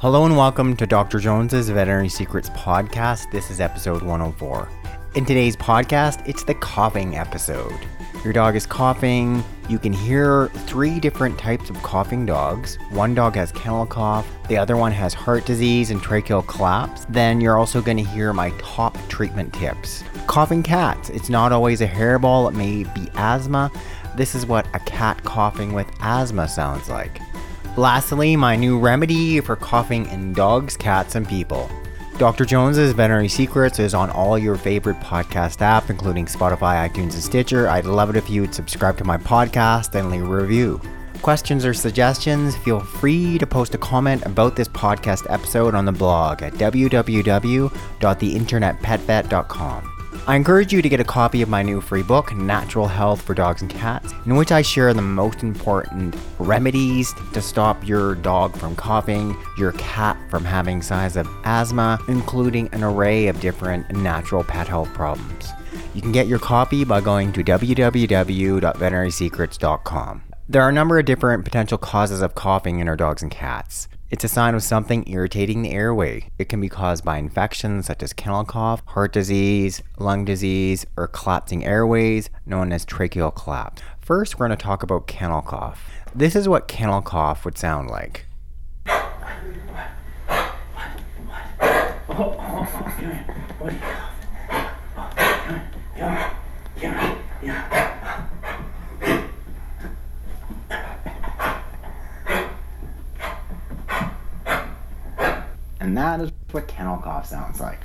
Hello and welcome to Dr. Jones's Veterinary Secrets podcast. This is episode 104. In today's podcast, it's the coughing episode. Your dog is coughing. You can hear three different types of coughing dogs. One dog has kennel cough, the other one has heart disease and tracheal collapse. Then you're also going to hear my top treatment tips. Coughing cats. It's not always a hairball, it may be asthma. This is what a cat coughing with asthma sounds like. Lastly, my new remedy for coughing in dogs, cats, and people. Dr. Jones's Veterinary Secrets is on all your favorite podcast apps, including Spotify, iTunes, and Stitcher. I'd love it if you would subscribe to my podcast and leave a review. Questions or suggestions, feel free to post a comment about this podcast episode on the blog at www.theinternetpetvet.com. I encourage you to get a copy of my new free book, Natural Health for Dogs and Cats, in which I share the most important remedies to stop your dog from coughing, your cat from having signs of asthma, including an array of different natural pet health problems. You can get your copy by going to www.veterinarysecrets.com. There are a number of different potential causes of coughing in our dogs and cats. It's a sign of something irritating the airway. It can be caused by infections such as kennel cough, heart disease, lung disease, or collapsing airways known as tracheal collapse. First, we're going to talk about kennel cough. This is what kennel cough would sound like. And that is what kennel cough sounds like.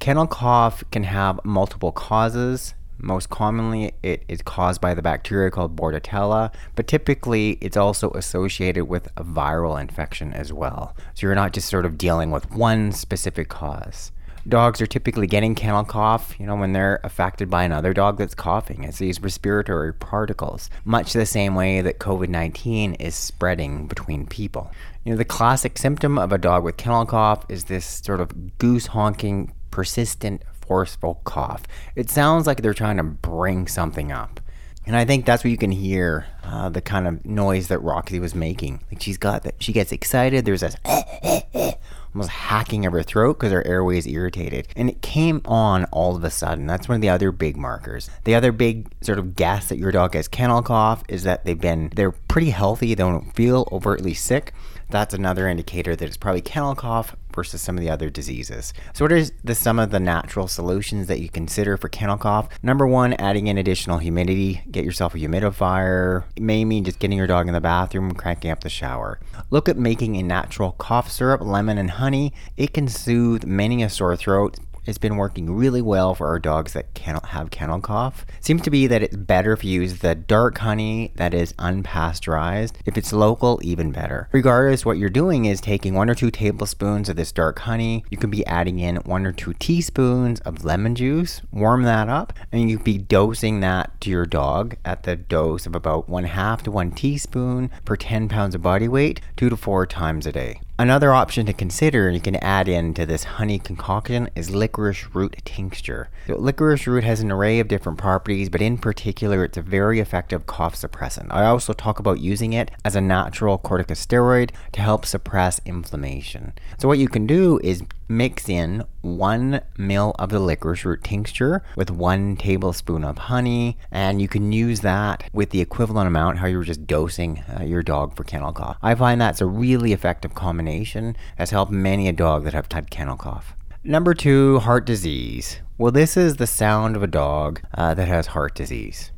Kennel cough can have multiple causes. Most commonly, it is caused by the bacteria called Bordetella, but typically it's also associated with a viral infection as well. So you're not just sort of dealing with one specific cause. Dogs are typically getting kennel cough, you know, when they're affected by another dog that's coughing. It's these respiratory particles, much the same way that COVID 19 is spreading between people. You know, the classic symptom of a dog with kennel cough is this sort of goose honking, persistent, forceful cough. It sounds like they're trying to bring something up. And I think that's what you can hear uh, the kind of noise that Roxy was making. Like she's got that, she gets excited. There's this almost hacking of her throat because her airway is irritated. And it came on all of a sudden. That's one of the other big markers. The other big sort of guess that your dog has kennel cough is that they've been, they're pretty healthy. They don't feel overtly sick. That's another indicator that it's probably kennel cough versus some of the other diseases. So, what are the, some of the natural solutions that you consider for kennel cough? Number one, adding in additional humidity. Get yourself a humidifier. It may mean just getting your dog in the bathroom and cranking up the shower. Look at making a natural cough syrup, lemon and honey. It can soothe many a sore throat, it's been working really well for our dogs that cannot have kennel cough. Seems to be that it's better if you use the dark honey that is unpasteurized. If it's local, even better. Regardless, what you're doing is taking one or two tablespoons of this dark honey. You can be adding in one or two teaspoons of lemon juice, warm that up, and you can be dosing that to your dog at the dose of about one half to one teaspoon per 10 pounds of body weight, two to four times a day. Another option to consider you can add into this honey concoction is licorice root tincture. So licorice root has an array of different properties, but in particular, it's a very effective cough suppressant. I also talk about using it as a natural corticosteroid to help suppress inflammation. So what you can do is mix in one mil of the licorice root tincture with one tablespoon of honey, and you can use that with the equivalent amount how you were just dosing uh, your dog for kennel cough. I find that's a really effective combination. Has helped many a dog that have had kennel cough. Number two, heart disease. Well, this is the sound of a dog uh, that has heart disease.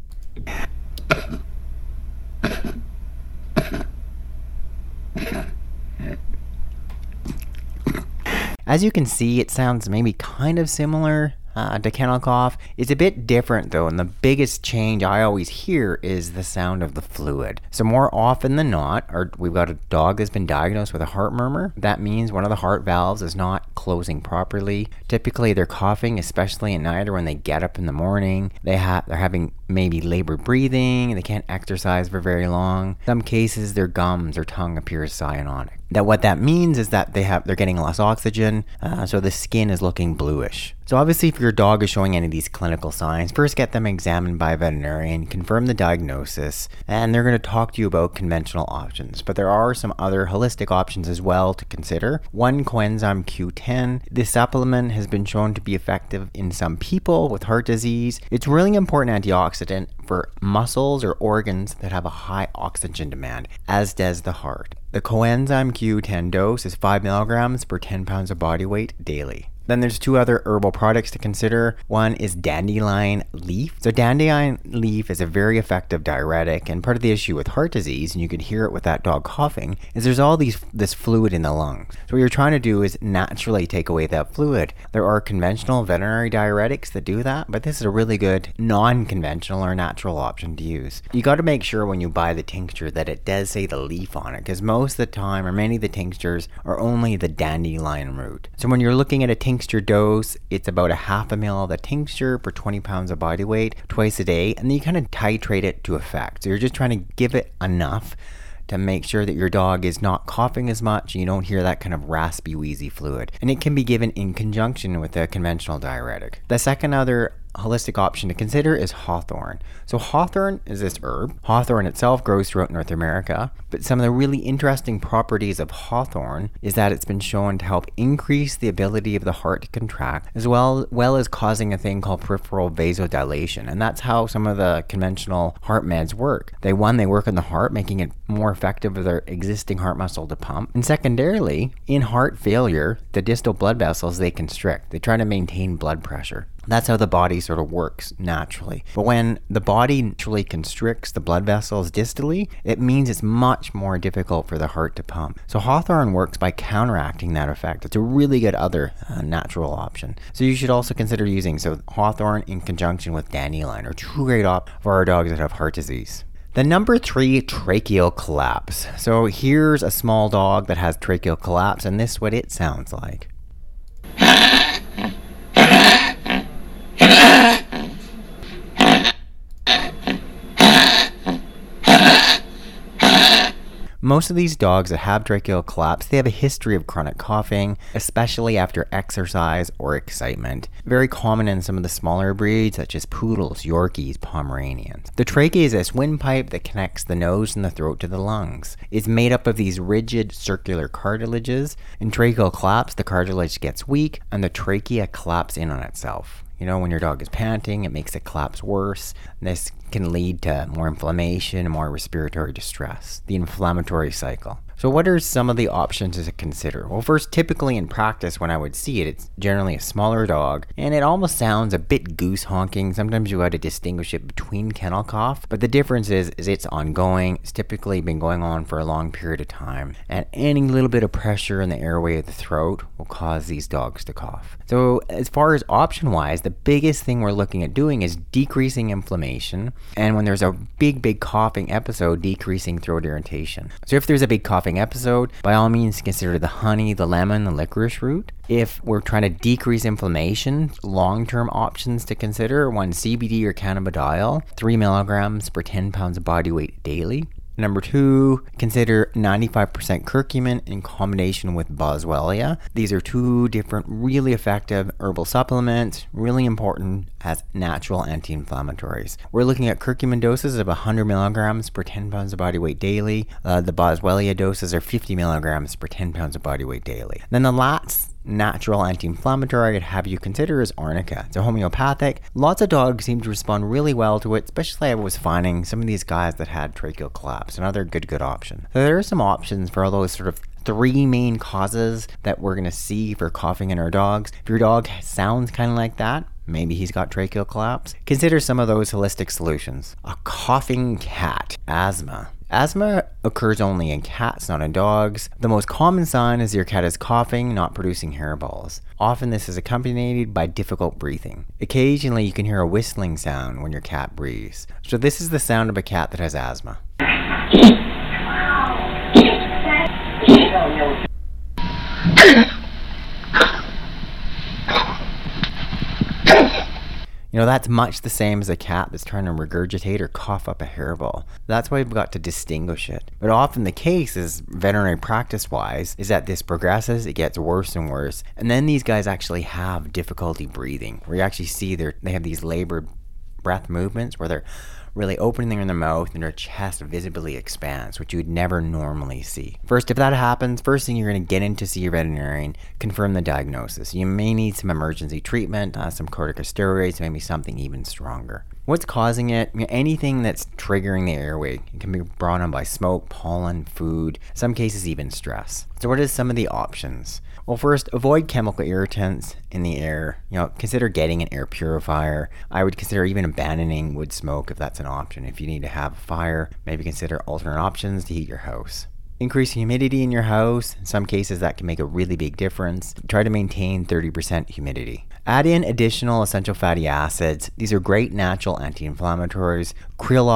As you can see, it sounds maybe kind of similar uh, to kennel cough. It's a bit different though, and the biggest change I always hear is the sound of the fluid. So more often than not, or we've got a dog that's been diagnosed with a heart murmur. That means one of the heart valves is not closing properly. Typically, they're coughing, especially at night or when they get up in the morning. They have they're having maybe labor breathing. They can't exercise for very long. Some cases, their gums or tongue appears cyanotic. That what that means is that they have they're getting less oxygen, uh, so the skin is looking bluish. So obviously, if your dog is showing any of these clinical signs, first get them examined by a veterinarian, confirm the diagnosis, and they're going to talk to you about conventional options. But there are some other holistic options as well to consider. One coenzyme Q10. This supplement has been shown to be effective in some people with heart disease. It's really important antioxidant for muscles or organs that have a high oxygen demand, as does the heart. The coenzyme Q10 dose is 5 milligrams per 10 pounds of body weight daily. Then there's two other herbal products to consider. One is dandelion leaf. So dandelion leaf is a very effective diuretic, and part of the issue with heart disease, and you can hear it with that dog coughing, is there's all these this fluid in the lungs. So what you're trying to do is naturally take away that fluid. There are conventional veterinary diuretics that do that, but this is a really good non-conventional or natural option to use. You got to make sure when you buy the tincture that it does say the leaf on it, because most of the time, or many of the tinctures, are only the dandelion root. So when you're looking at a tincture tincture dose, it's about a half a mil of the tincture per 20 pounds of body weight twice a day, and then you kind of titrate it to effect. So you're just trying to give it enough to make sure that your dog is not coughing as much and you don't hear that kind of raspy, wheezy fluid. And it can be given in conjunction with a conventional diuretic. The second other holistic option to consider is hawthorn. So, hawthorn is this herb. Hawthorn itself grows throughout North America, but some of the really interesting properties of hawthorn is that it's been shown to help increase the ability of the heart to contract, as well, well as causing a thing called peripheral vasodilation. And that's how some of the conventional heart meds work. They, one, they work on the heart, making it more effective for their existing heart muscle to pump. And secondarily, in heart failure, the distal blood vessels they constrict. They try to maintain blood pressure. That's how the body sort of works naturally. But when the body naturally constricts the blood vessels distally, it means it's much more difficult for the heart to pump. So hawthorn works by counteracting that effect. It's a really good other uh, natural option. So you should also consider using so hawthorn in conjunction with dandelion are two great options for our dogs that have heart disease. The number three, tracheal collapse. So here's a small dog that has tracheal collapse, and this is what it sounds like. Most of these dogs that have tracheal collapse, they have a history of chronic coughing, especially after exercise or excitement. Very common in some of the smaller breeds, such as poodles, Yorkies, Pomeranians. The trachea is this windpipe that connects the nose and the throat to the lungs. It's made up of these rigid circular cartilages. In tracheal collapse, the cartilage gets weak and the trachea collapses in on itself. You know, when your dog is panting, it makes it collapse worse. This can lead to more inflammation more respiratory distress, the inflammatory cycle. So, what are some of the options to consider? Well, first, typically in practice, when I would see it, it's generally a smaller dog, and it almost sounds a bit goose honking. Sometimes you got to distinguish it between kennel cough, but the difference is, is it's ongoing. It's typically been going on for a long period of time, and any little bit of pressure in the airway of the throat will cause these dogs to cough. So, as far as option wise, the biggest thing we're looking at doing is decreasing inflammation, and when there's a big, big coughing episode, decreasing throat irritation. So, if there's a big coughing episode, by all means consider the honey, the lemon, the licorice root. If we're trying to decrease inflammation, long term options to consider one CBD or cannabidiol, 3 milligrams per 10 pounds of body weight daily. Number two, consider 95% curcumin in combination with boswellia. These are two different, really effective herbal supplements, really important as natural anti inflammatories. We're looking at curcumin doses of 100 milligrams per 10 pounds of body weight daily. Uh, the boswellia doses are 50 milligrams per 10 pounds of body weight daily. Then the last natural anti-inflammatory I'd have you consider is arnica. It's a homeopathic. Lots of dogs seem to respond really well to it, especially I was finding some of these guys that had tracheal collapse. Another good, good option. So there are some options for all those sort of three main causes that we're going to see for coughing in our dogs. If your dog sounds kind of like that, Maybe he's got tracheal collapse. Consider some of those holistic solutions. A coughing cat, asthma, Asthma occurs only in cats, not in dogs. The most common sign is your cat is coughing, not producing hairballs. Often this is accompanied by difficult breathing. Occasionally you can hear a whistling sound when your cat breathes. So this is the sound of a cat that has asthma. You know, that's much the same as a cat that's trying to regurgitate or cough up a hairball. That's why we've got to distinguish it. But often the case is veterinary practice wise is that this progresses, it gets worse and worse, and then these guys actually have difficulty breathing. Where you actually see they they have these labored breath movements where they're really opening their mouth and their chest visibly expands, which you would never normally see. First, if that happens, first thing you're going to get in to see your veterinarian, confirm the diagnosis. You may need some emergency treatment, uh, some corticosteroids, maybe something even stronger. What's causing it? Anything that's triggering the airway. It can be brought on by smoke, pollen, food, some cases even stress. So, what are some of the options? Well, first, avoid chemical irritants in the air. You know, consider getting an air purifier. I would consider even abandoning wood smoke if that's an option. If you need to have a fire, maybe consider alternate options to heat your house. Increase humidity in your house. In some cases, that can make a really big difference. Try to maintain 30% humidity. Add in additional essential fatty acids. These are great natural anti inflammatories. Krill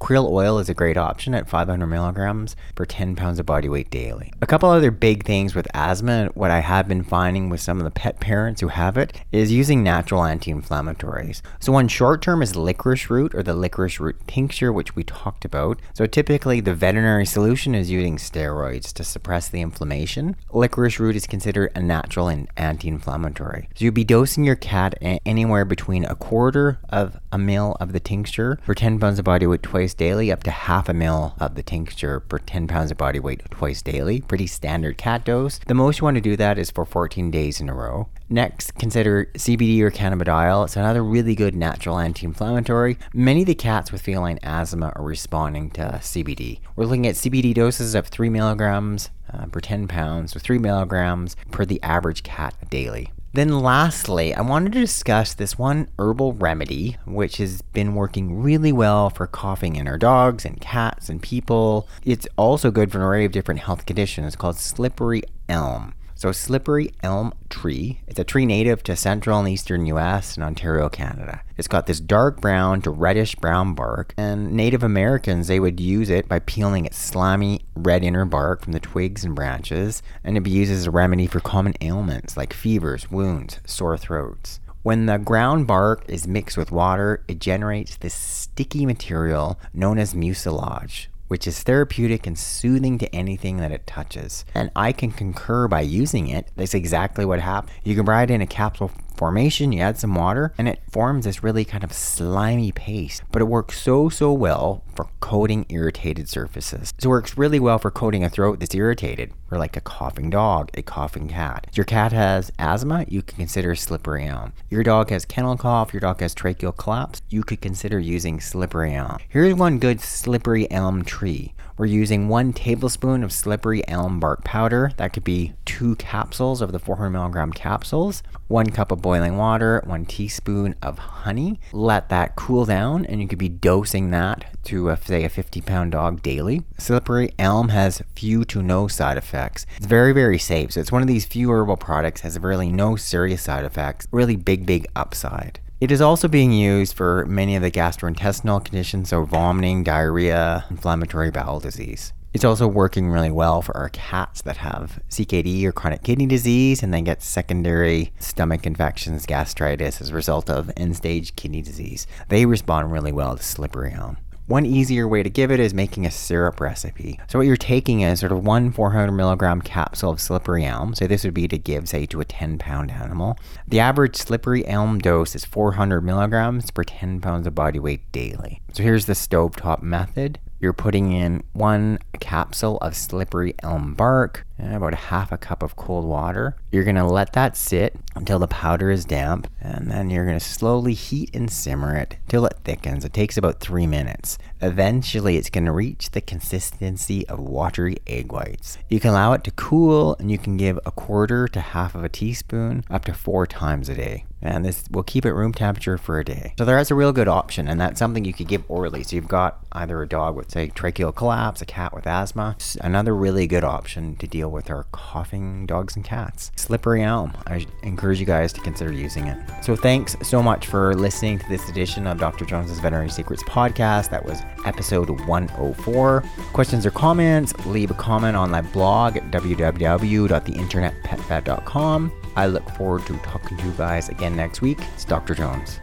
Krill oil is a great option at 500 milligrams per 10 pounds of body weight daily. A couple other big things with asthma, what I have been finding with some of the pet parents who have it, is using natural anti inflammatories. So, one short term is licorice root or the licorice root tincture, which we talked about. So, typically the veterinary solution is using steroids to suppress the inflammation. Licorice root is considered a natural and anti inflammatory. So, you'd be dosing your cat anywhere between a quarter of a mil of the tincture for 10 pounds of body weight twice daily, up to half a mil of the tincture per 10 pounds of body weight twice daily. Pretty standard cat dose. The most you want to do that is for 14 days in a row. Next, consider CBD or cannabidiol. It's another really good natural anti inflammatory. Many of the cats with feline asthma are responding to CBD. We're looking at CBD doses of 3 milligrams uh, per 10 pounds, or 3 milligrams per the average cat daily. Then, lastly, I wanted to discuss this one herbal remedy which has been working really well for coughing in our dogs and cats and people. It's also good for an array of different health conditions. It's called slippery elm. So, slippery elm tree, it's a tree native to central and eastern US and Ontario, Canada. It's got this dark brown to reddish brown bark, and Native Americans, they would use it by peeling its slimy red inner bark from the twigs and branches, and it'd be used as a remedy for common ailments like fevers, wounds, sore throats. When the ground bark is mixed with water, it generates this sticky material known as mucilage, which is therapeutic and soothing to anything that it touches. And I can concur by using it. That's exactly what happened. You can buy it in a capsule formation, you add some water, and it forms this really kind of slimy paste. But it works so, so well for coating irritated surfaces. So it works really well for coating a throat that's irritated, or like a coughing dog, a coughing cat. If your cat has asthma, you can consider slippery elm. Your dog has kennel cough, your dog has tracheal collapse, you could consider using slippery elm. Here's one good slippery elm tree. We're using one tablespoon of slippery elm bark powder. That could be two capsules of the 400 milligram capsules, one cup of boiling water, one teaspoon of honey. Let that cool down, and you could be dosing that to, a, say, a 50 pound dog daily. Slippery elm has few to no side effects. It's very, very safe. So it's one of these few herbal products has really no serious side effects. Really big, big upside. It is also being used for many of the gastrointestinal conditions, so vomiting, diarrhea, inflammatory bowel disease. It's also working really well for our cats that have CKD or chronic kidney disease and then get secondary stomach infections, gastritis as a result of end stage kidney disease. They respond really well to slippery elm. One easier way to give it is making a syrup recipe. So what you're taking is sort of one 400 milligram capsule of slippery elm. So this would be to give, say, to a 10 pound animal. The average slippery elm dose is 400 milligrams per 10 pounds of body weight daily. So here's the stovetop method. You're putting in one capsule of slippery elm bark, and about half a cup of cold water. You're going to let that sit until the powder is damp, and then you're going to slowly heat and simmer it till it thickens. It takes about three minutes. Eventually, it's going to reach the consistency of watery egg whites. You can allow it to cool, and you can give a quarter to half of a teaspoon up to four times a day and this will keep it room temperature for a day. So that's a real good option, and that's something you could give orally. So you've got either a dog with say tracheal collapse, a cat with asthma. Another really good option to deal with our coughing dogs and cats. Slippery elm. I encourage you guys to consider using it. So thanks so much for listening to this edition of Dr. Jones's Veterinary Secrets podcast. That was episode 104. Questions or comments, leave a comment on my blog at www.theinternetpetvet.com. I look forward to talking to you guys again next week. It's Dr. Jones.